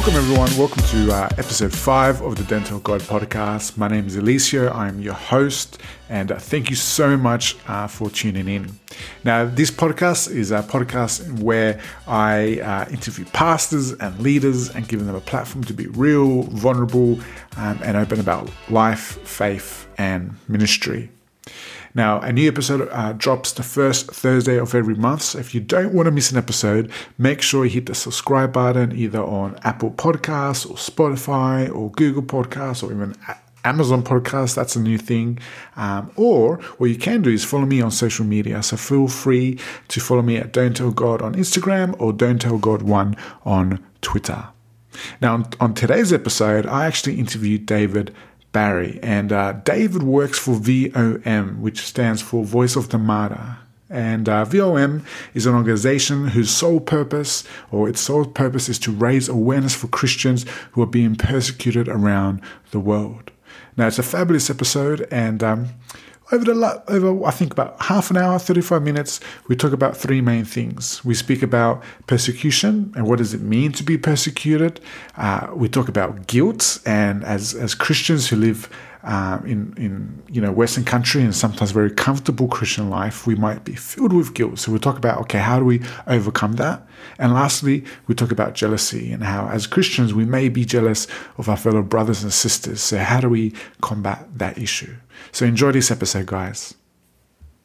Welcome, everyone. Welcome to uh, episode five of the Don't Tell God podcast. My name is Alicio. I'm your host, and uh, thank you so much uh, for tuning in. Now, this podcast is a podcast where I uh, interview pastors and leaders and giving them a platform to be real, vulnerable, um, and open about life, faith, and ministry. Now, a new episode uh, drops the first Thursday of every month. So if you don't want to miss an episode, make sure you hit the subscribe button either on Apple Podcasts or Spotify or Google Podcasts or even Amazon Podcasts. That's a new thing. Um, or what you can do is follow me on social media. So feel free to follow me at Don't Tell God on Instagram or Don't Tell God One on Twitter. Now, on today's episode, I actually interviewed David Barry. And uh, David works for VOM, which stands for Voice of the Martyr. And uh, VOM is an organization whose sole purpose, or its sole purpose, is to raise awareness for Christians who are being persecuted around the world. Now, it's a fabulous episode, and um, over the over I think about half an hour, 35 minutes, we talk about three main things. We speak about persecution and what does it mean to be persecuted. Uh, we talk about guilt and as as Christians who live um, in in you know Western country and sometimes very comfortable Christian life, we might be filled with guilt. So we talk about okay, how do we overcome that? And lastly, we talk about jealousy and how as Christians we may be jealous of our fellow brothers and sisters. So how do we combat that issue? So enjoy this episode, guys.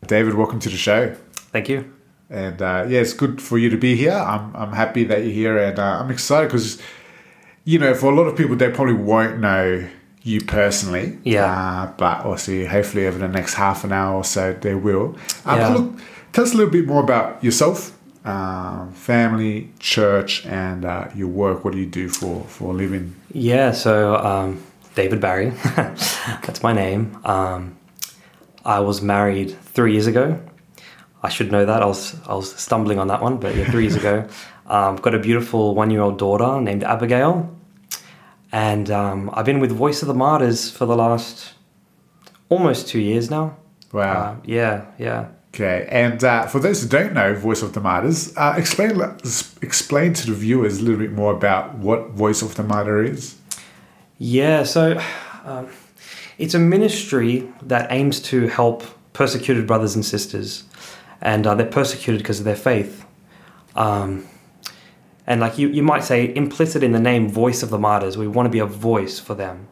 David, welcome to the show. Thank you. And uh, yeah, it's good for you to be here. I'm I'm happy that you're here, and uh, I'm excited because you know for a lot of people they probably won't know you personally. Yeah. Uh, but also, hopefully, over the next half an hour or so, they will. Um, Yeah. Look, tell us a little bit more about yourself, uh, family, church, and uh, your work. What do you do for, for a living? Yeah, so um, David Barry, that's my name. Um, I was married three years ago. I should know that. I was I was stumbling on that one, but yeah, three years ago. I've um, got a beautiful one year old daughter named Abigail, and um, I've been with Voice of the Martyrs for the last almost two years now. Wow. Uh, yeah, yeah. Okay, and uh, for those who don't know Voice of the Martyrs, uh, explain explain to the viewers a little bit more about what Voice of the Martyr is. Yeah, so um, it's a ministry that aims to help persecuted brothers and sisters, and uh, they're persecuted because of their faith. Um, and like you, you might say, implicit in the name "Voice of the Martyrs," we want to be a voice for them.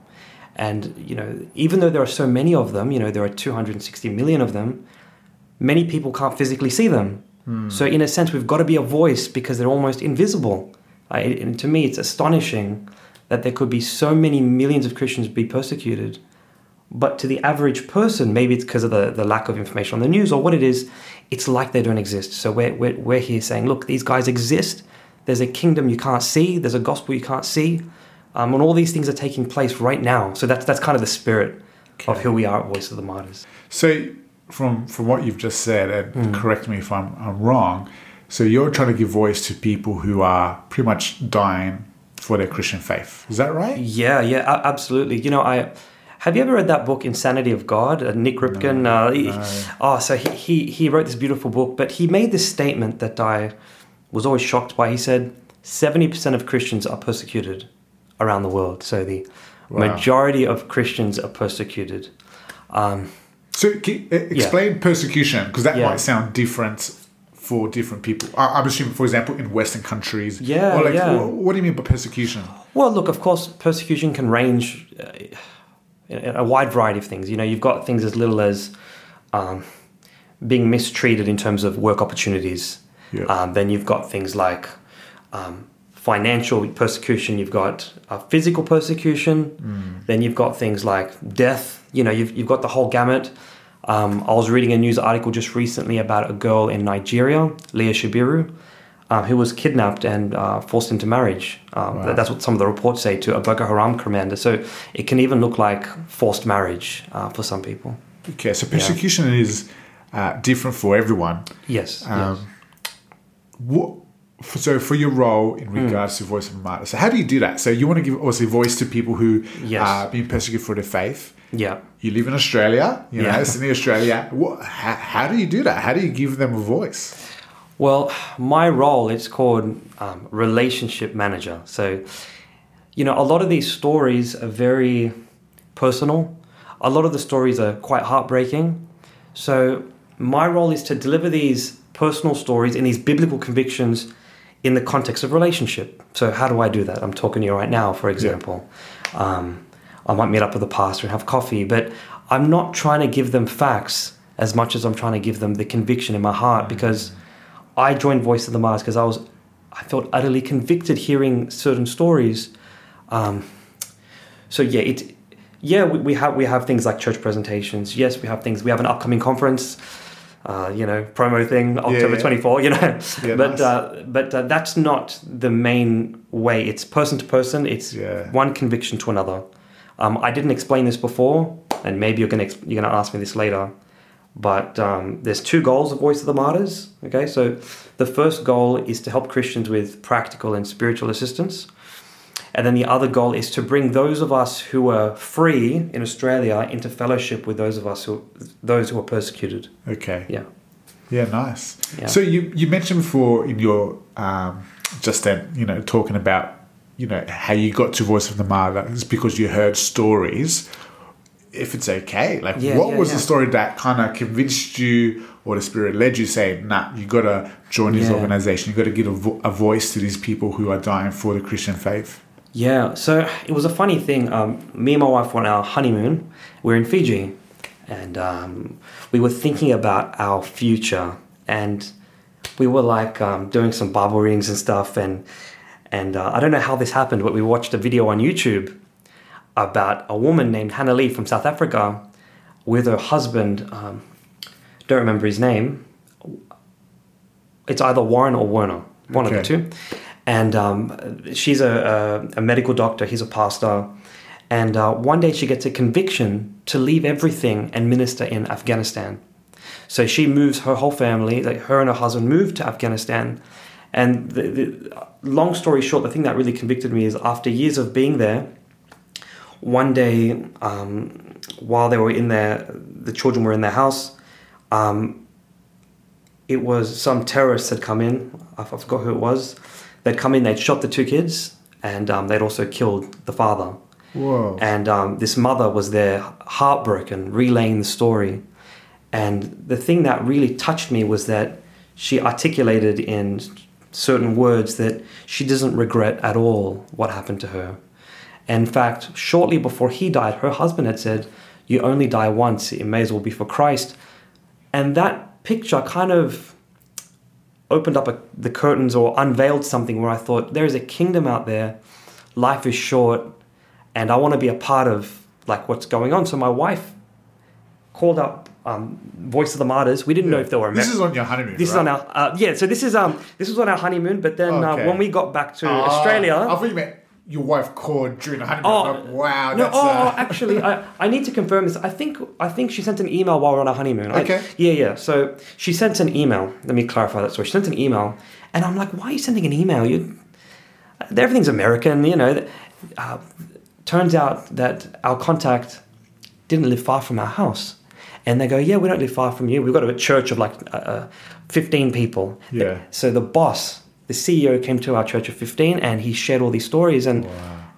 And you know, even though there are so many of them, you know, there are 260 million of them. Many people can't physically see them. So in a sense, we've got to be a voice because they're almost invisible. I, and to me, it's astonishing that there could be so many millions of Christians be persecuted. But to the average person, maybe it's because of the, the lack of information on the news or what it is, it's like they don't exist. So we're, we're, we're here saying, look, these guys exist. There's a kingdom you can't see, there's a gospel you can't see. Um, and all these things are taking place right now. So that's, that's kind of the spirit of who we are at Voice of the Martyrs. So, from from what you've just said, and Hmm. correct me if I'm, I'm wrong. So you're trying to give voice to people who are pretty much dying for their Christian faith. Is that right? Yeah, yeah, absolutely. You know, I have you ever read that book, Insanity of God? Uh, Nik Ripken. uh, he- Oh, so he, he he wrote this beautiful book, but he made this statement that I was always shocked by. He said seventy percent of Christians are persecuted around the world. So the Wow. majority of Christians are persecuted. Um, So explain persecution because that Yeah. might sound different for different people. I, I'm assuming, for example, in Western countries. Yeah, like, yeah. wha- What, do you mean by persecution? Well, look, of course, persecution can range uh, a wide variety of things. You know, you've got things as little as um, being mistreated in terms of work opportunities. Yeah. Um, then you've got things like um, financial persecution. You've got uh, physical persecution. Then you've got things like death. You know, you've, you've got the whole gamut. Um, I was reading a news article just recently about a girl in Nigeria, Leah Sharibu, um, who was kidnapped and uh, forced into marriage. Um, Wow. That's what some of the reports say to a Boko Haram commander. So it can even look like forced marriage uh, for some people. Okay, so persecution is uh, different for everyone. Yes. Um, yes. What, so for your role in Hmm. regards to voice of martyr, so how do you do that? So you want to give obviously voice to people who Yes. are being persecuted for their faith. Yeah. You live in Australia, you know, Yeah. Sydney, Australia. What, how, how do you do that? How do you give them a voice? Well, my role it's called um, relationship manager. So you know, a lot of these stories are very personal. A lot of the stories are quite heartbreaking. So, my role is to deliver these personal stories and these biblical convictions in the context of relationship. So, how do I do that? I'm talking to you right now, for example. Um, I might meet up with a pastor and have coffee, but I'm not trying to give them facts as much as I'm trying to give them the conviction in my heart because I joined Voice of the Martyrs because I was I felt utterly convicted hearing certain stories. Um, so yeah, it yeah we, we have we have things like church presentations. Yes, we have things. We have an upcoming conference. Uh, you know, promo thing, October yeah. 24, you know. Yeah, but nice. uh, but uh, that's not the main way. It's person to person. It's Yeah. one conviction to another. Um, I didn't explain this before, and maybe you're gonna ex- you're gonna ask me this later. But um, there's two goals of Voice of the Martyrs. Okay, so the first goal is to help Christians with practical and spiritual assistance, and then the other goal is to bring those of us who are free in Australia into fellowship with those of us who those who are persecuted. Okay. Yeah. Yeah, nice. Yeah. So you you mentioned before in your um, just then, you know, talking about you know how you got to Voice of the Martyr is because you heard stories. If it's okay, like Yeah, what yeah, was the story that kind of convinced you, or the spirit led you, saying, "Nah, you got to join this organization. You got to give a, vo- a voice to these people who are dying for the Christian faith." Yeah, so it was a funny thing. Um, me and my wife were on our honeymoon. We are in Fiji, and um, we were thinking about our future, and we were like um, doing some Bible readings and stuff. And and uh, I don't know how this happened, but we watched a video on YouTube about a woman named Hannah Lee from South Africa with her husband. Um, don't remember his name. It's either Warren or Werner, one of the two. And um, she's a, a, a medical doctor, he's a pastor. And uh, one day she gets a conviction to leave everything and minister in Afghanistan. So she moves her whole family, like her and her husband moved to Afghanistan. And the, the, long story short, the thing that really convicted me is after years of being there, one day um, while they were in there, the children were in their house. Um, it was some terrorists had come in. I forgot who it was. They'd come in. They'd shot the two kids, and um, they'd also killed the father. Whoa! And um, this mother was there, heartbroken, relaying the story. And the thing that really touched me was that she articulated in certain words that she doesn't regret at all what happened to her. In fact, shortly before he died, her husband had said, You only die once, it may as well be for Christ. And that picture kind of opened up a, the curtains or unveiled something where I thought, There is a kingdom out there, life is short, and I want to be a part of like what's going on. So my wife called up um, Voice of the Martyrs. We didn't know if they were This is on your honeymoon. this is on our uh, yeah. So this is um this was on our honeymoon. But then Okay. uh, when we got back to Ah, Australia, I thought you meant your wife called during the honeymoon. Oh, Like, wow, no, that's oh, uh, actually, I, I need to confirm this. I think I think she sent an email while we we're on our honeymoon. I- Okay. yeah, yeah. So she sent an email. Let me clarify that. So she sent an email, and I'm like, why are you sending an email? You, everything's American, you know. Uh, turns out that our contact didn't live far from our house. And they go, yeah, we don't live far from you. We've got a church of like uh, uh, 15 people. Yeah. So the boss, the CEO, came to our church of 15 and he shared all these stories. And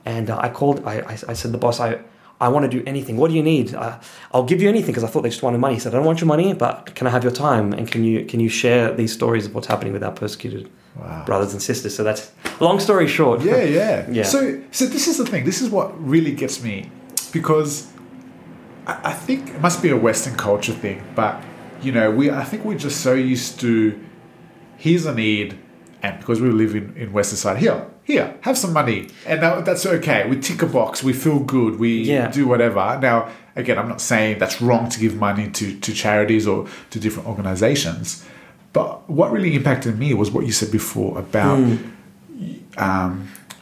and uh, I called, I, I, I said, the boss, I, I want to do anything. What do you need? Uh, I'll give you anything because I thought they just wanted money. He said, I don't want your money, but can I have your time? And can you can you share these stories of what's happening with our persecuted Wow. brothers and sisters? So that's long story short. Yeah, yeah, Yeah. So, so this is the thing. This is what really gets me, because I, I think it must be a Western culture thing. But you know, we I think we're just so used to here's a need, and because we live in in Western side, here, here, have some money, and that, that's okay. We tick a box. We feel good. We Yeah. do whatever. Now, again, I'm not saying that's wrong to give money to to charities or to different organizations. But what really impacted me was what you said before about um,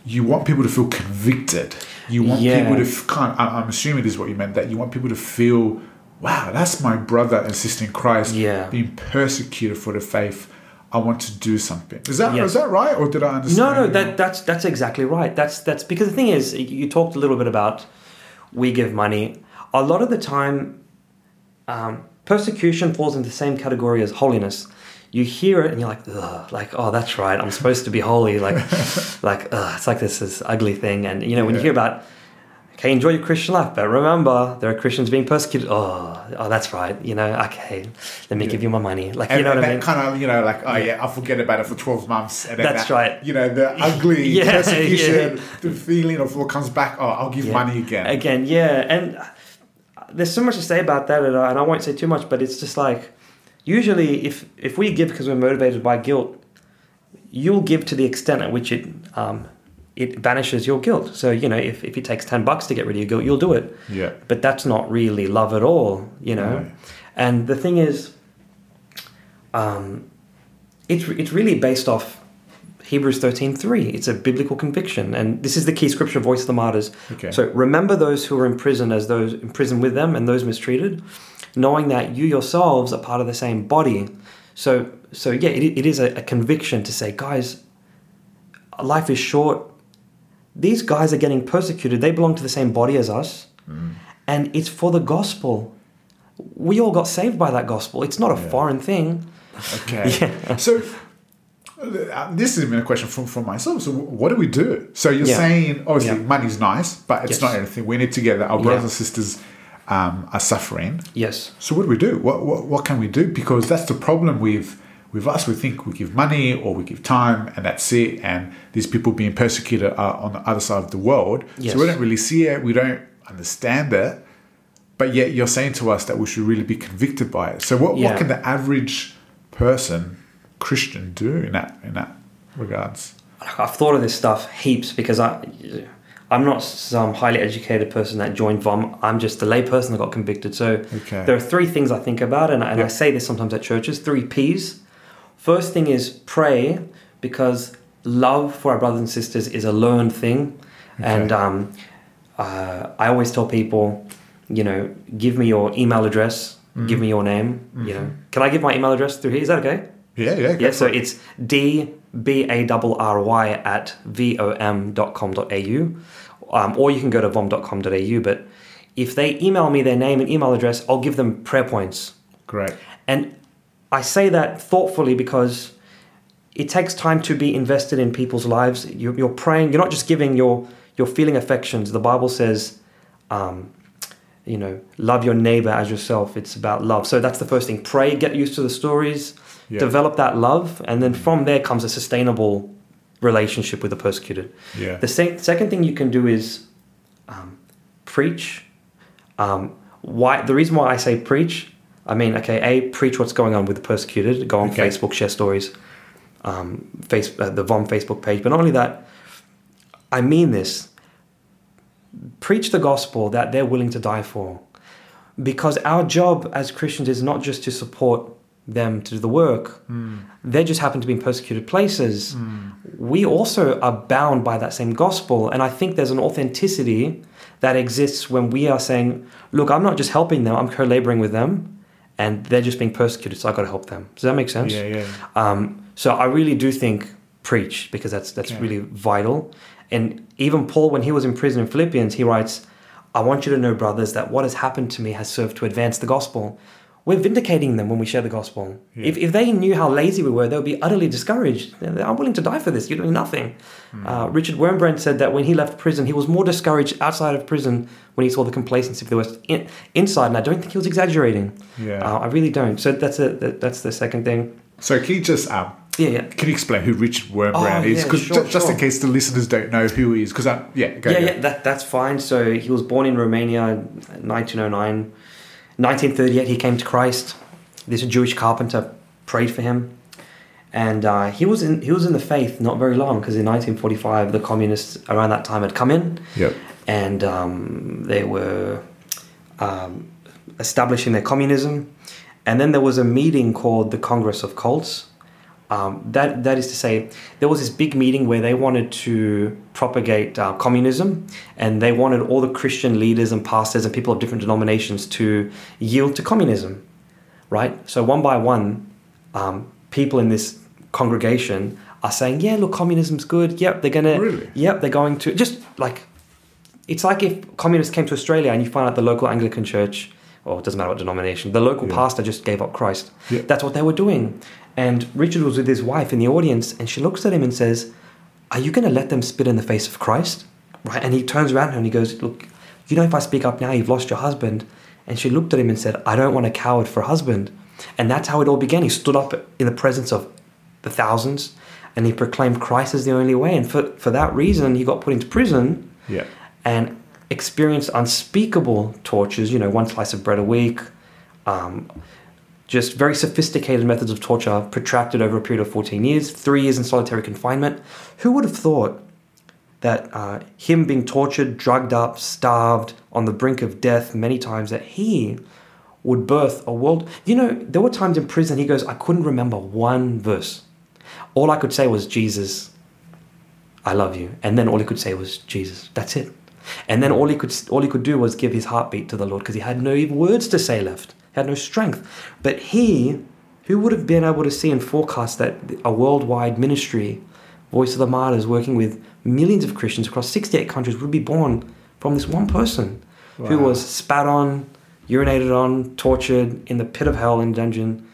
you want people to feel convicted. You want Yeah. people to f- I'm assuming this is what you meant. That you want people to feel, wow, that's my brother and sister in Christ Yeah. being persecuted for the faith. I want to do something. Is that is Yes. that right, or did I understand? No, no, that that's that's exactly right. That's that's because the thing is, you talked a little bit about we give money. A lot of the time, um, persecution falls into the same category as holiness. you hear it and you're like, Ugh, like, oh, that's right. I'm supposed to be holy. Like, like, ugh, it's like this this ugly thing. And you know, when you hear about, okay, enjoy your Christian life, but remember there are Christians being persecuted. Oh, oh, that's right. You know, okay, let me give you my money. Like, And, you know what I mean? kind of, you know, like, oh yeah, I'll forget about it for 12 months. And That's that, right. You know, the ugly Yeah, persecution, yeah. the feeling of what comes back, oh, I'll give Yeah. money again. Again, yeah, and there's so much to say about that, and I, and I won't say too much, but it's just like usually if if we give because we're motivated by guilt, you'll give to the extent at which it um, it banishes your guilt. So you know, if if it takes ten bucks to get rid of your guilt, you'll do it. Yeah. But that's not really love at all, you know. No. And the thing is, um, it's it's really based off Hebrews thirteen three. It's a biblical conviction, and this is the key scripture, voice of the martyrs. Okay. So remember those who are in prison as those in prison with them, and those mistreated, knowing that you yourselves are part of the same body. So so yeah, it, it is a, a conviction to say, guys, life is short. These guys are getting persecuted. They belong to the same body as us, Mm. and it's for the gospel. We all got saved by that gospel. It's not a Yeah. foreign thing. Okay. Yeah. So uh, this has been a question from, from myself. So what do we do? So you're Yeah. saying obviously Yeah. money's nice, but it's Yes. not everything. We need to get that. Our brothers and sisters um, are suffering. Yes. So what do we do? What, what what can we do? Because that's the problem with with us. We think we give money or we give time, and that's it. And these people being persecuted are on the other side of the world. Yes. So we don't really see it. We don't understand it. But yet you're saying to us that we should really be convicted by it. So what, Yeah. what can the average person, Christian, do in that in that regards? I've thought of this stuff heaps because I, I'm not some highly educated person that joined VOM. I'm just a layperson that got convicted. So Okay. there are three things I think about, and, and Yeah. I say this sometimes at churches. Three P's. First thing is pray because love for our brothers and sisters is a learned thing, and um, uh, I always tell people, you know, give me your email address, give me your name. You know, can I give my email address through here? Is that okay? Yeah, yeah. Yeah, so it. it's d b a r r y at vom.com.au, um, or you can go to vom.com.au. But if they email me their name and email address, I'll give them prayer points. great. And I say that thoughtfully because it takes time to be invested in people's lives. You're, you're praying. You're not just giving your you're feeling affections. The Bible says, um, you know, love your neighbor as yourself. It's about love. So that's the first thing. Pray. Get used to the stories. Yeah. Develop that love, and then from there comes a sustainable relationship with the persecuted. Yeah. The se- second thing you can do is um, preach. Um, why? The reason why I say preach, I mean, okay, a preach what's going on with the persecuted. Go on Okay. Facebook, share stories, um, face uh, the VOM Facebook page. But not only that, I mean this. Preach the gospel that they're willing to die for, because our job as Christians is not just to support them to do the work. They just happen to be in persecuted places. We also are bound by that same gospel. And I think there's an authenticity that exists when we are saying, look, I'm not just helping them, I'm co laboring with them, and they're just being persecuted, so i got to help them. Does that make sense? Yeah, yeah. Um, so I really do think preach because that's that's Okay. really vital. And even Paul, when he was in prison in Philippians, he writes, "I want you to know, brothers, that what has happened to me has served to advance the gospel." We're vindicating them when we share the gospel. Yeah. If, if they knew how lazy we were, they would be utterly discouraged. I'm willing to die for this. You're doing nothing. Hmm. Uh, Richard Wurmbrand said that when he left prison, he was more discouraged outside of prison when he saw the complacency of the West in, inside. And I don't think he was exaggerating. Yeah. Uh, I really don't. So that's a, that, that's the second thing. So can you just um, Yeah, yeah. can you explain who Richard Wurmbrand Oh, is? yeah, Because sure, just in case the listeners don't know who he is, because yeah, go yeah, go. yeah, that, that's fine. So he was born in Romania, 1909. 1938, he came to Christ. This Jewish carpenter prayed for him, and uh, he was in he was in the faith not very long because in 1945 the communists around that time had come in Yep. and um, they were um, establishing their communism. And then there was a meeting called the Congress of Cults. Um, that that is to say, there was this big meeting where they wanted to propagate uh, communism, and they wanted all the Christian leaders and pastors and people of different denominations to yield to communism, right? So one by one, um, people in this congregation are saying, "Yeah, look, communism's good. Yep, they're gonna. Really? Yep, they're going to just like." It's like if communists came to Australia and you find out the local Anglican church or it doesn't matter what denomination. The local Yeah. pastor just gave up Christ. Yeah. That's what they were doing. And Richard was with his wife in the audience, and she looks at him and says, Are you going to let them spit in the face of Christ? Right? And he turns around to her and he goes, Look, you know, if I speak up now, you've lost your husband. And she looked at him and said, I don't want a coward for a husband. And that's how it all began. He stood up in the presence of the thousands and he proclaimed Christ as the only way. And for, for that reason, he got put into prison Yeah. and experienced unspeakable tortures, you know, one slice of bread a week, um, just very sophisticated methods of torture protracted over a period of 14 years, three years in solitary confinement. Who would have thought that uh, him being tortured, drugged up, starved, on the brink of death many times, that he would birth a world? You know, there were times in prison he goes, I couldn't remember one verse. All I could say was, Jesus, I love you. And then all he could say was, Jesus. That's it. And then all he could all he could do was give his heartbeat to the Lord because he had no even words to say left. He had no strength. But he, who would have been able to see and forecast that a worldwide ministry, Voice of the Martyrs, working with millions of Christians across 68 countries, would be born from this one person who was spat on, urinated on, tortured in the pit of hell in dungeon.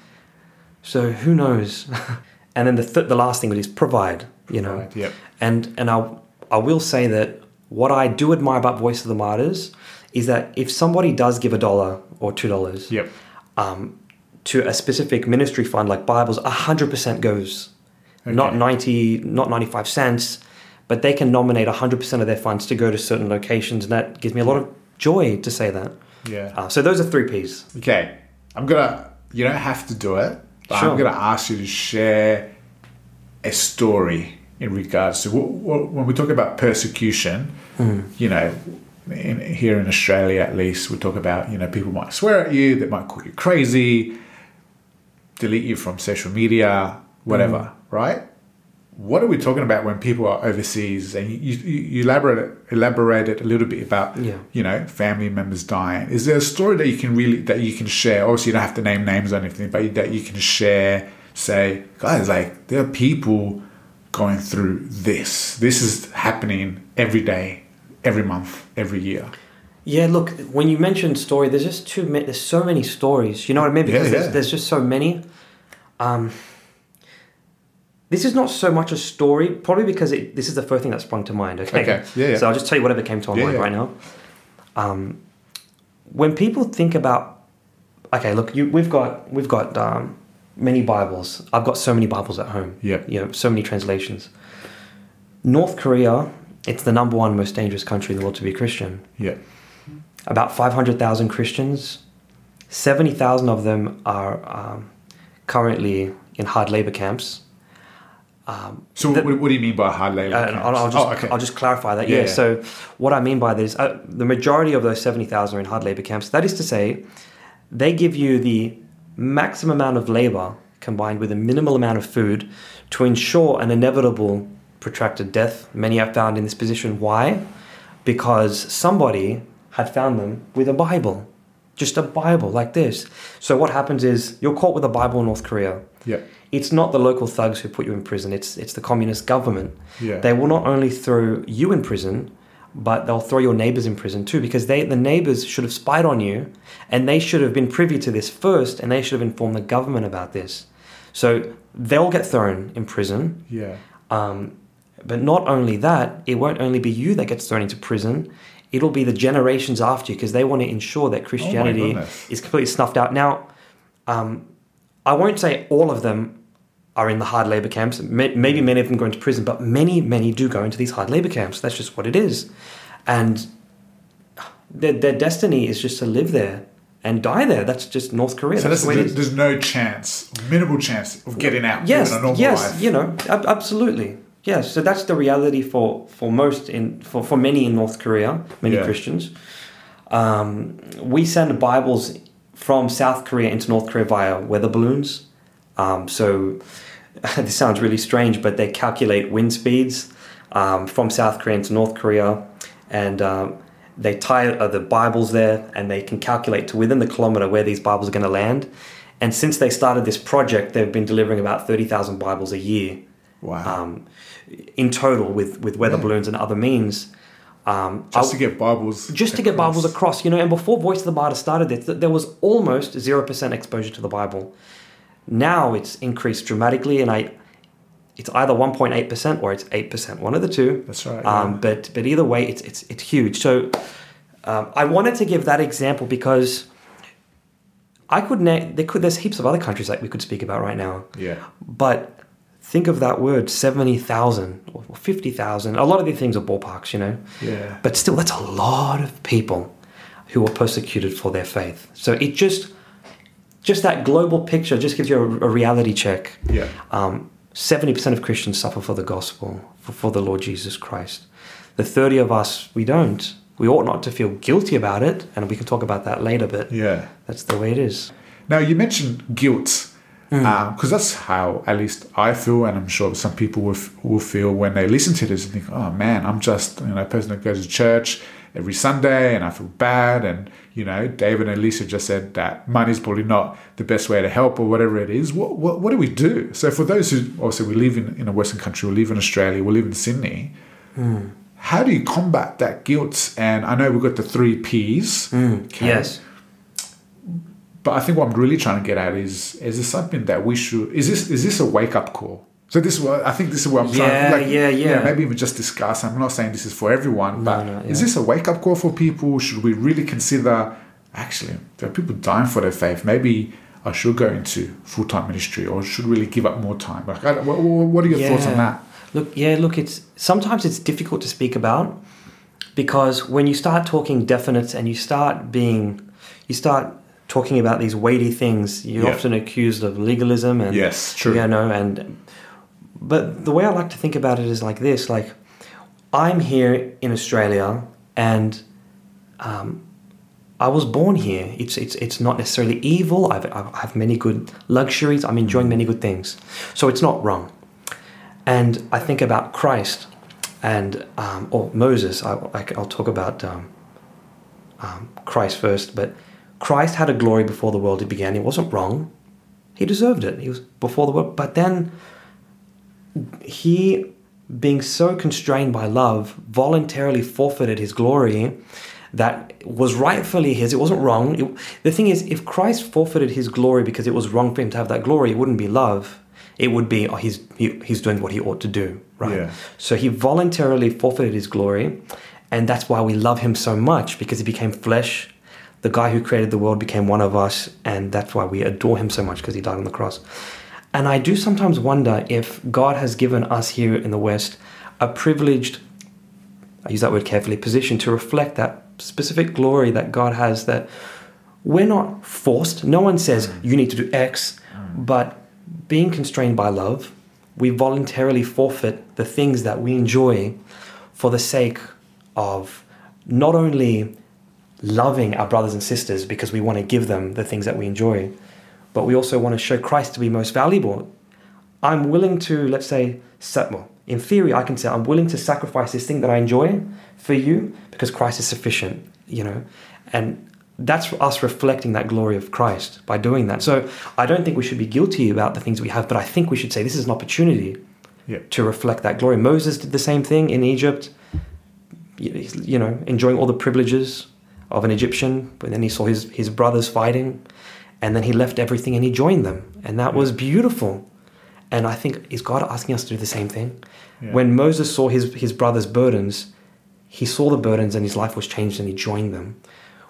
So who knows? and then the th- the last thing would is provide. You know, Right. Yep. and and I I will say that what I do admire about Voice of the Martyrs is that if somebody does give a dollar or two dollars Yep. um, to a specific ministry fund like Bibles, hundred percent goes, not ninety, not ninety five cents, but they can nominate hundred percent of their funds to go to certain locations, and that gives me a lot of joy to say that. Yeah. Uh, so those are three P's. Okay, I'm gonna. You don't have to do it, but Sure. I'm gonna ask you to share a story in regards to wh- wh- when we talk about persecution. Mm. You know, in, here in Australia, at least, we talk about you know people might swear at you, they might call you crazy, delete you from social media, whatever. Mm. Right? What are we talking about when people are overseas? And you, you, you elaborate elaborated a little bit about Yeah. you know family members dying. Is there a story that you can really that you can share? Obviously, you don't have to name names or anything, but that you can share. Say, guys, like there are people going through this. This is happening every day, every month, every year. Yeah, look, when you mentioned story, there's just too many. There's so many stories. You know what I mean? Yeah, Because yeah. There's, there's just so many. Um, this is not so much a story, probably because it, this is the first thing that sprung to mind. Okay. Okay, yeah, yeah. So I'll just tell you whatever came to my Yeah, mind yeah. right now. Um, when people think about, okay, look, you, we've got we've got um, many Bibles. I've got so many Bibles at home. Yeah. You know, so many translations. North Korea, it's the number one most dangerous country in the world to be a Christian Yeah. about 500,000 Christians. 70,000 of them are um, currently in hard labor camps. Um, So The- what, do you mean by hard labor? camps? I'll, just, oh, okay. I'll just clarify that. Yeah, Yeah. yeah. So, what I mean by this, uh, the majority of those 70,000 are in hard labor camps. That is to say, they give you the maximum amount of labor combined with a minimal amount of food to ensure an inevitable protracted death. Many are found in this position. Why? Because somebody had found them with a Bible. Just a Bible like this. So, what happens is you're caught with a Bible in North Korea. yeah. It's not the local thugs who put you in prison, it's, it's the communist government. Yeah. They will not only throw you in prison, but they'll throw your neighbors in prison too, because they the neighbors should have spied on you, and they should have been privy to this first, and they should have informed the government about this. So they'll get thrown in prison. yeah. Um, but not only that, it won't only be you that gets thrown into prison. It'll be the generations after you, because they want to ensure that Christianity goodness. is completely snuffed out. Now, um, I won't say all of them are in the hard labor camps. Maybe many of them go into prison, but many, many do go into these hard labor camps. That's just what it is. And their, their destiny is just to live there and die there. That's just North Korea. So That's that's, the way it is. there's no chance, minimal chance of getting out. Yes, a normal yes, life. you know, ab- absolutely. Yes, so that's the reality for, for most in for, for many in North Korea, many Yeah. Christians. Um, we send Bibles from South Korea into North Korea via weather balloons. Um, so this sounds really strange, but they calculate wind speeds um, from South Korea to North Korea, and um, they tie uh, the Bibles there, and they can calculate to within the kilometer where these Bibles are going to land. And since they started this project, they've been delivering about thirty thousand Bibles a year Wow. um, in total with, with weather Yeah. balloons and other means. Um, Just I- to get Bibles. just to get across. Bibles across, you know, and before Voice of the Martyr started, it, there was almost 0% exposure to the Bible. Now it's increased dramatically, and I, it's either 1.8% or it's 8%, one of the two. That's right. Um, yeah. but but either way, it's it's it's huge. So um, I wanted to give that example because I could na- there could there's heaps of other countries that we could speak about right now, yeah. but think of that word seventy thousand or fifty thousand. A lot of these things are ballparks, you know. Yeah. But still, that's a lot of people who are persecuted for their faith. So it just just that global picture just gives you a, a reality check. Yeah. Um, 70% of Christians suffer for the gospel, for, for the Lord Jesus Christ. The 30 of us, we don't. We ought not to feel guilty about it, and we can talk about that later, but Yeah. that's the way it is. Now you mentioned guilt, because that's how at least I feel, and I'm sure some people will, f- will feel when they listen to this and think, "Oh man, I'm just you know a person that goes to church every Sunday, and I feel bad." And you know, David and Lisa just said that money is probably not the best way to help, or whatever it is. What what, what do we do? So for those who also we live in, in a Western country, we live in Australia, we live in Sydney. Hmm. How do you combat that guilt? And I know we've got the three P's. Hmm. okay? Yes. But I think what I'm really trying to get at is is this something that we should is this is this a wake up call? So this is what I think this is what I'm Yeah, trying like yeah, know, yeah. maybe even just discuss. I'm not saying this is for everyone, but no, is yeah. this a wake up call for people? Should we really consider actually there are people dying for their faith? Maybe I should go into full time ministry or should really give up more time. Like, what, are your thoughts on that? Look, yeah, look, it's sometimes it's difficult to speak about because when you start talking definites and you start being, you start talking about these weighty things, you're Yeah. often accused of legalism and Yes, true. You know, and but the way I like to think about it is like this: like I'm here in Australia, and um, I was born here. It's it's it's not necessarily evil. I've, I have many good luxuries. I'm enjoying many good things, so it's not wrong. And I think about Christ and um, or Moses. I, I, will talk about um, um, Christ first, but Christ had a glory before the world began. He wasn't wrong. He deserved it. He was before the world, but then he, being so constrained by love, voluntarily forfeited his glory that was rightfully his. It wasn't wrong. It- the thing is, if Christ forfeited his glory because it was wrong for him to have that glory, it wouldn't be love. It would be, oh, he's, he, he's doing what he ought to do, right? Yeah. So he voluntarily forfeited his glory, and that's why we love him so much because he became flesh. The guy who created the world became one of us, and that's why we adore him so much because he died on the cross. And I do sometimes wonder if God has given us here in the West a privileged, I use that word carefully, position to reflect that specific glory that God has that we're not forced. No one says mm. you need to do X, mm. but being constrained by love, we voluntarily forfeit the things that we enjoy for the sake of not only loving our brothers and sisters because we want to give them the things that we enjoy, but we also want to show Christ to be most valuable. I'm willing to, let's say, sa- well, in theory, I can say I'm willing to sacrifice this thing that I enjoy for you because Christ is sufficient, you know, and that's us reflecting that glory of Christ by doing that. So I don't think we should be guilty about the things we have, but I think we should say this is an opportunity Yeah. to reflect that glory. Moses did the same thing in Egypt, you know, enjoying all the privileges of an Egyptian, but then he saw his, his brothers fighting, and then he left everything and he joined them. And that was beautiful. And I think, is God asking us to do the same thing? Yeah. When Moses saw his, his brothers' burdens, he saw the burdens and his life was changed and he joined them.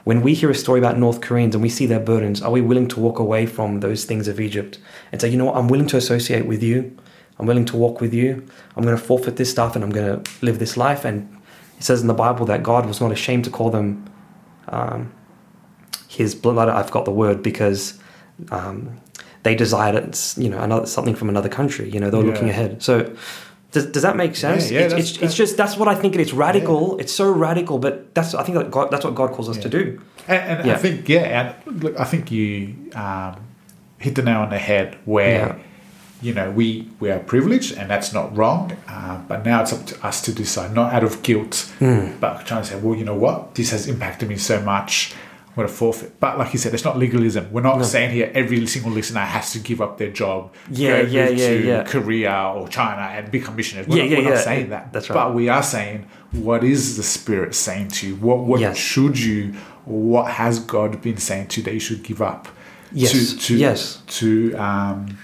When we hear a story about North Koreans and we see their burdens, are we willing to walk away from those things of Egypt and say, you know what, I'm willing to associate with you. I'm willing to walk with you. I'm going to forfeit this stuff and I'm going to live this life. And it says in the Bible that God was not ashamed to call them um, his blood. I've got the word because um, they desired it, you know, another something from another country. You know, they were looking ahead. So. Does, does that make sense? yeah, it's, that's- it's, it's just that's what I think it is radical. It's so radical, but that's I think that God, that's what God calls us Yeah. to do. And, and I think yeah, and look, I think you um, hit the nail on the head where Yeah. you know we we are privileged and that's not wrong, uh, but now it's up to us to decide, not out of guilt, Hmm. but trying to say, well, you know what, this has impacted me so much. Going to forfeit. But like you said, it's not legalism. We're not saying here every single listener has to give up their job, Yeah, yeah, yeah, to yeah. Korea or China and become missionaries. We're, Yeah, not, yeah, we're not saying that. That's right. But we are saying what is the Spirit saying to you? What what Yes. should you? What has God been saying to you that you should give up? Yes, To, to, yes. To um,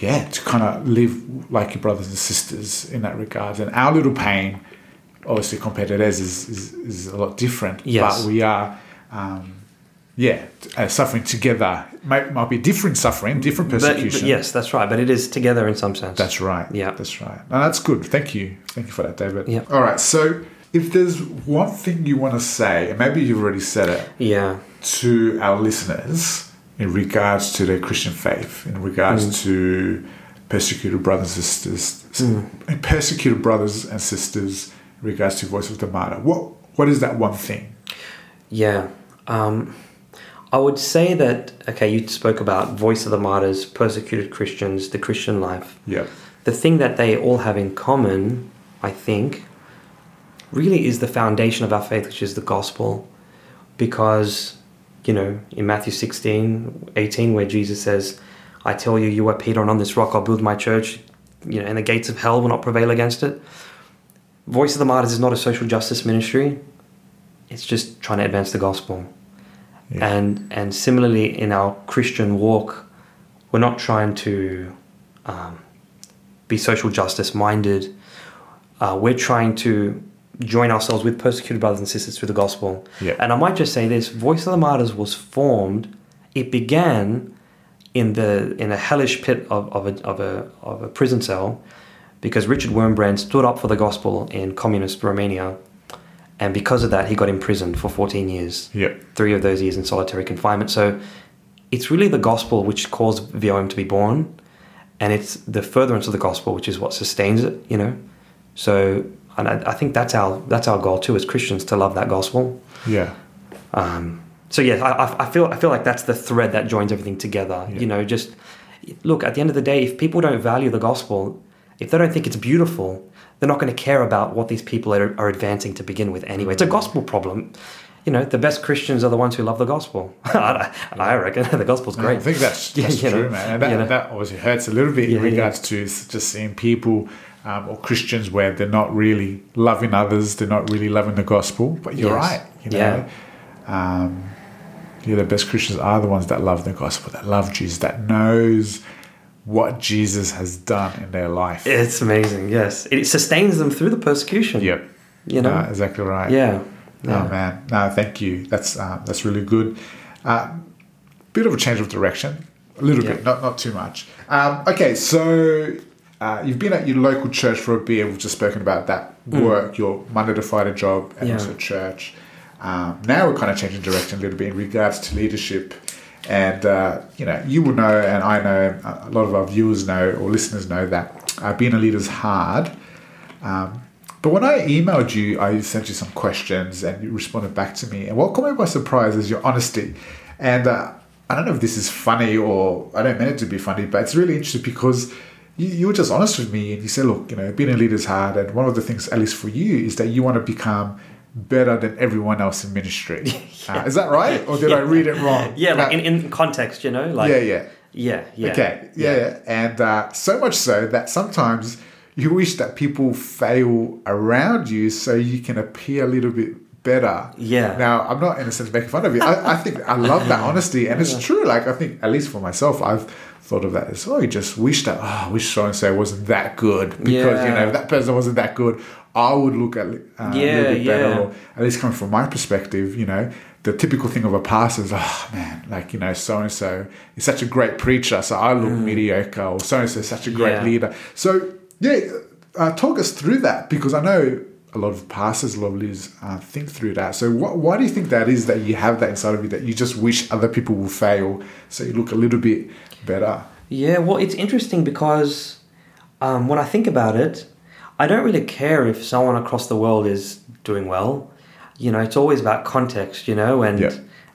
yeah, to kind of live like your brothers and sisters in that regard. And our little pain, obviously compared to theirs, is, is, is a lot different. Yes. But we are, um, yeah, uh, suffering together. Might, might be different suffering, different But, but persecution. yes, that's right. But it is together in some sense. That's right. Yeah. That's right. No, that's good. Thank you. Thank you for that, David. Yeah. All right. So if there's one thing you want to say, and maybe you've already said it, yeah. to our listeners in regards to their Christian faith, in regards Mm. to persecuted brothers and sisters, and persecuted brothers and sisters regards to Voice of the Martyr. What what is that one thing? Yeah. Um, I would say that, okay, you spoke about Voice of the Martyrs, persecuted Christians, the Christian life. Yeah. The thing that they all have in common, I think, really is the foundation of our faith, which is the gospel. Because, you know, in Matthew 16, 18, where Jesus says, I tell you, you are Peter, and on this rock I'll build my church, you know, and the gates of hell will not prevail against it. Voice of the Martyrs is not a social justice ministry. It's just trying to advance the gospel. Yeah. And and similarly in our Christian walk, we're not trying to um, be social justice minded. Uh, we're trying to join ourselves with persecuted brothers and sisters through the gospel. Yeah. And I might just say this: Voice of the Martyrs was formed. It began in the in a hellish pit of, of a of a of a prison cell, because Richard Wurmbrand stood up for the gospel in communist Romania, and because of that, he got imprisoned for 14 years Yeah. three of those years in solitary confinement. So it's really the gospel which caused VOM to be born, and it's the furtherance of the gospel which is what sustains it. You know, so and I, I think that's our that's our goal too as Christians to love that gospel. Yeah. Um, so yeah, I, I- I feel I feel like that's the thread that joins everything together. Yeah. You know, just look at the end of the day, if people don't value the gospel, if they don't think it's beautiful, they're not going to care about what these people are, are advancing to begin with. Anyway, it's a gospel problem. You know, the best Christians are the ones who love the gospel. I, I reckon the gospel's great. I think that's, Yeah, that's you true, know, man. And that, you know. that obviously hurts a little bit Yeah, in yeah. regards to just seeing people um, or Christians where they're not really loving others, they're not really loving the gospel. But you're Yes. right. You know, um, yeah, the best Christians are the ones that love the gospel, that love Jesus, that knows what Jesus has done in their life. It's amazing. Yes, it sustains them through the persecution. Yep. You know. No, exactly right. yeah. Oh man, no, thank you. That's uh, that's really good. Uh, bit of a change of direction, a little Yeah. bit, not not too much. Um, okay, so uh, you've been at your local church for a bit. We've just spoken about that work, your Monday to Friday job, and Mm. Yeah. also church. Um, now we're kind of changing direction a little bit in regards to leadership. And uh, you know, you will know, and I know, a lot of our viewers know or listeners know that uh, being a leader is hard. Um, but when I emailed you, I sent you some questions and you responded back to me. And what caught me by surprise is your honesty. And uh, I don't know if this is funny or I don't mean it to be funny, but it's really interesting because you, you were just honest with me and you said, look, you know, being a leader is hard. And one of the things, at least for you, is that you want to become better than everyone else in ministry. uh, is that right? Or did I read it wrong? Yeah, like Uh, in, in context, you know, like yeah, yeah. yeah, yeah. Okay, yeah, yeah. and uh, so much so that sometimes you wish that people fail around you so you can appear a little bit better. Yeah. Now, I'm not in a sense making fun of you. I, I think I love that honesty, and it's true. Like I think, at least for myself, I've thought of that as oh, you just wish that oh, I wish so and so wasn't that good because you know that person wasn't that good. I would look at uh, a little bit better, yeah. or at least coming from my perspective, you know, the typical thing of a pastor is, oh man, like, you know, so and so is such a great preacher, so I look mediocre, or so and so is such a great Mm. Yeah. leader. So, yeah, uh, talk us through that because I know a lot of pastors, a lot of leaders uh, think through that. So, wh- why do you think that is that you have that inside of you that you just wish other people will fail so you look a little bit better? Yeah, well, it's interesting because um, when I think about it, I don't really care if someone across the world is doing well. You know, it's always about context, you know, and Yeah.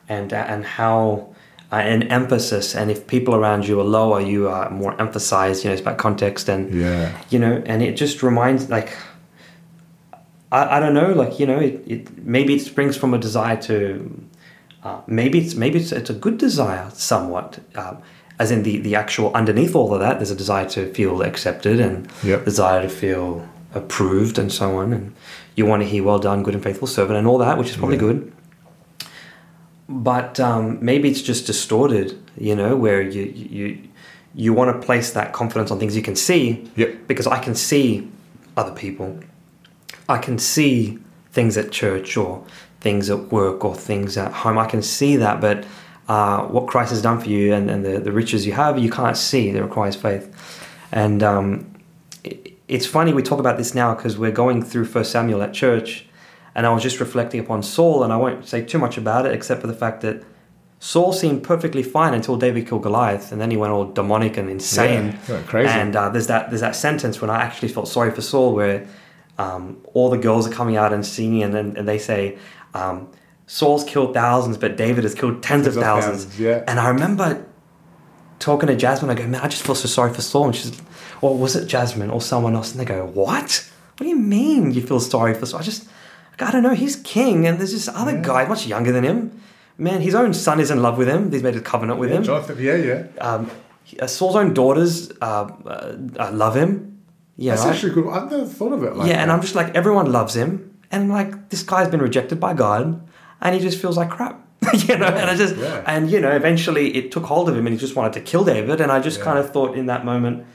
and and how uh, and emphasis. And if people around you are lower, you are more emphasized. You know, it's about context and Yeah. you know, and it just reminds like I, I don't know, like you know, it, it maybe it springs from a desire to uh, maybe it's maybe it's, it's a good desire somewhat. Uh, as in the, the actual underneath all of that, there's a desire to feel accepted and Yep. desire to feel approved and so on. And you want to hear, well done, good and faithful servant, and all that, which is probably Yeah. good. But um, maybe it's just distorted, you know, where you you you want to place that confidence on things you can see. Yep. Because I can see other people, I can see things at church or things at work or things at home. I can see that, but uh, what Christ has done for you and, and the, the riches you have, you can't see. It requires faith. And um, it, it's funny we talk about this now because we're going through First Samuel at church, and I was just reflecting upon Saul, and I won't say too much about it except for the fact that Saul seemed perfectly fine until David killed Goliath, and then he went all demonic and insane. Yeah, crazy. And uh, there's that there's that sentence when I actually felt sorry for Saul, where um, all the girls are coming out and singing, and, and, and they say, um, "Saul's killed thousands, but David has killed tens of thousands." thousands, yeah. And I remember talking to Jasmine. I go, "Man, I just feel so sorry for Saul." And she's, "Or was it Jasmine or someone else?" And they go, "What? What do you mean you feel sorry for Saul?" I just, I don't know. He's king, and there's this other guy much younger than him. Man, his own son is in love with him. He's made a covenant with him. Jonathan, yeah, yeah. Um, uh, Saul's own daughters uh, uh, uh, love him. Yeah, That's right? actually good. I've never thought of it like yeah, and. I'm just like everyone loves him, and like this guy's been rejected by God, and he just feels like crap. you know, and I just yeah. and you know, eventually it took hold of him, and he just wanted to kill David, and I just Yeah. kind of thought in that moment.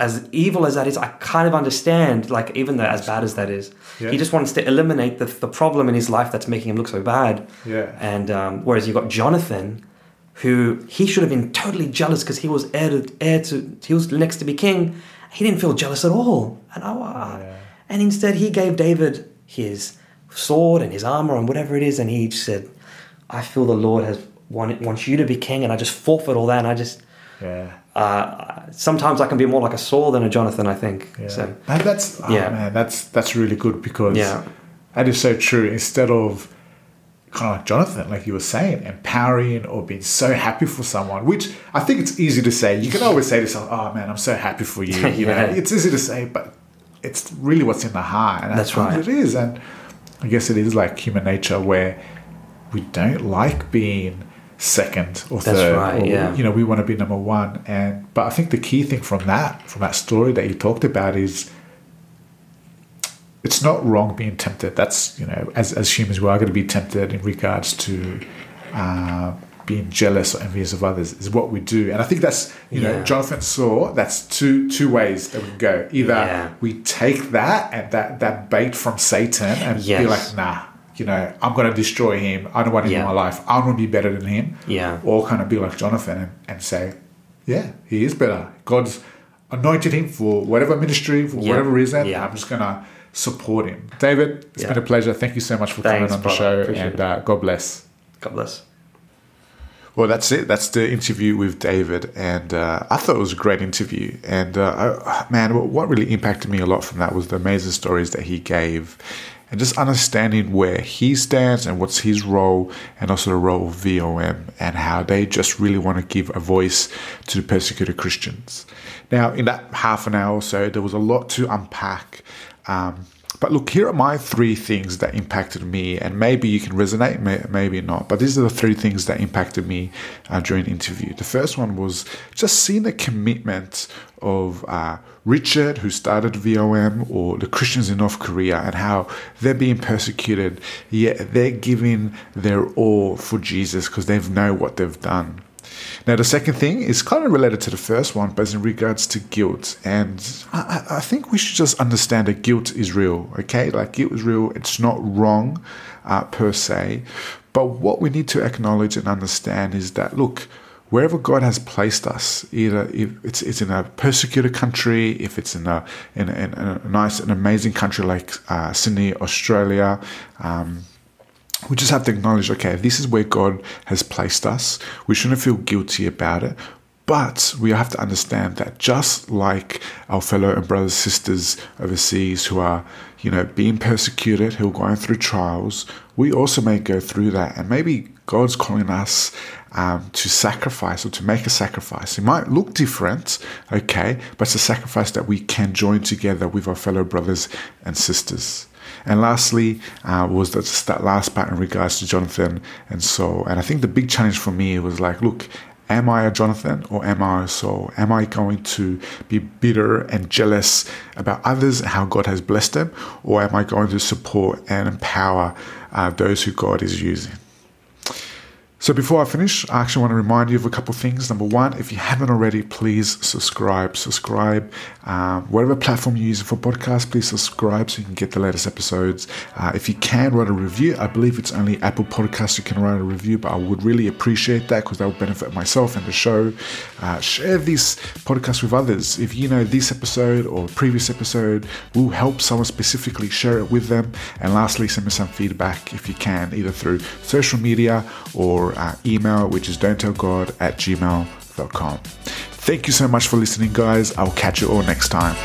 As evil as that is, I kind of understand, like, even though as bad as that is, Yeah. he just wants to eliminate the, the problem in his life that's making him look so bad. Yeah. And um, whereas you got Jonathan, who he should have been totally jealous because he was heir to, heir to he was next to be king. He didn't feel jealous at all, and I, Yeah. and instead he gave David his sword and his armor and whatever it is, and he just said, "I feel the Lord has want, wants you to be king," and I just forfeit all that, and I just. Yeah. Uh, sometimes I can be more like a Saul than a Jonathan. I think. Yeah. So that's oh, Yeah. man, that's that's really good because Yeah. that is so true. Instead of kind of like Jonathan, like you were saying, empowering or being so happy for someone, which I think it's easy to say. You can always say to someone, "Oh man, I'm so happy for you." You Yeah. know, it's easy to say, but it's really what's in the heart, and That's sometimes right. It is, and I guess it is like human nature where we don't like being second or That's third. right, or, yeah. You know, we want to be number one, and but I think the key thing from that, from that story that you talked about, is it's not wrong being tempted. That's you know, as as humans, we are going to be tempted in regards to uh, being jealous or envious of others. Is what we do, and I think that's you know, Jonathan saw that's two two ways that we can go. Either Yeah. we take that and that that bait from Satan and be like, nah. You know, I'm going to destroy him. I don't want him in my life. I want to be better than him. Yeah. Or kind of be like Jonathan and, and say, yeah, he is better. God's anointed him for whatever ministry, for Yeah. whatever reason. Yeah. I'm just going to support him. David, it's Yeah. been a pleasure. Thank you so much for Thanks, coming on the show. Appreciate and uh, God bless. God bless. Well, that's it. That's the interview with David, and uh, I thought it was a great interview. And uh, I, man, what- really impacted me a lot from that was the amazing stories that he gave, and just understanding where he stands and what's his role, and also the role of VOM, and how they just really want to give a voice to the persecuted Christians. Now, in that half an hour or so, there was a lot to unpack. Um, but look, here are my three things that impacted me, and maybe you can resonate, may, maybe not. But these are the three things that impacted me uh, during the interview. The first one was just seeing the commitment of uh, Richard, who started VOM, or the Christians in North Korea, and how they're being persecuted, yet they're giving their all for Jesus because they know what they've done. Now, the second thing is kind of related to the first one, but in regards to guilt. And I, I I think we should just understand that guilt is real, okay? Like, guilt is real. It's not wrong uh, per se. But what we need to acknowledge and understand is that, look, wherever God has placed us, either if it's, it's in a persecuted country, if it's in a, in a, in a nice and amazing country like uh, Sydney, Australia, um, we just have to acknowledge okay, this is where God has placed us. We shouldn't feel guilty about it. But we have to understand that just like our fellow and brothers sisters overseas who are, you know, being persecuted, who are going through trials, we also may go through that. And maybe God's calling us um, to sacrifice or to make a sacrifice. It might look different, okay, but it's a sacrifice that we can join together with our fellow brothers and sisters. And lastly, uh, was that, that last part in regards to Jonathan and Saul. And I think the big challenge for me was like, look, am I a Jonathan or am I a Saul? Am I going to be bitter and jealous about others and how God has blessed them? Or am I going to support and empower uh, those who God is using? So before I finish, I actually want to remind you of a couple of things. Number one, if you haven't already, please subscribe. Subscribe. Um, whatever platform you use for podcasts, please subscribe so you can get the latest episodes. Uh, if you can, write a review. I believe it's only Apple Podcasts you can write a review, but I would really appreciate that because that would benefit myself and the show. Uh, share this podcast with others. If you know this episode or previous episode will help someone specifically, share it with them. And lastly, send me some feedback if you can, either through social media or uh, email, which is don't tell God at gmail.com. Thank you so much for listening, guys. I'll catch you all next time.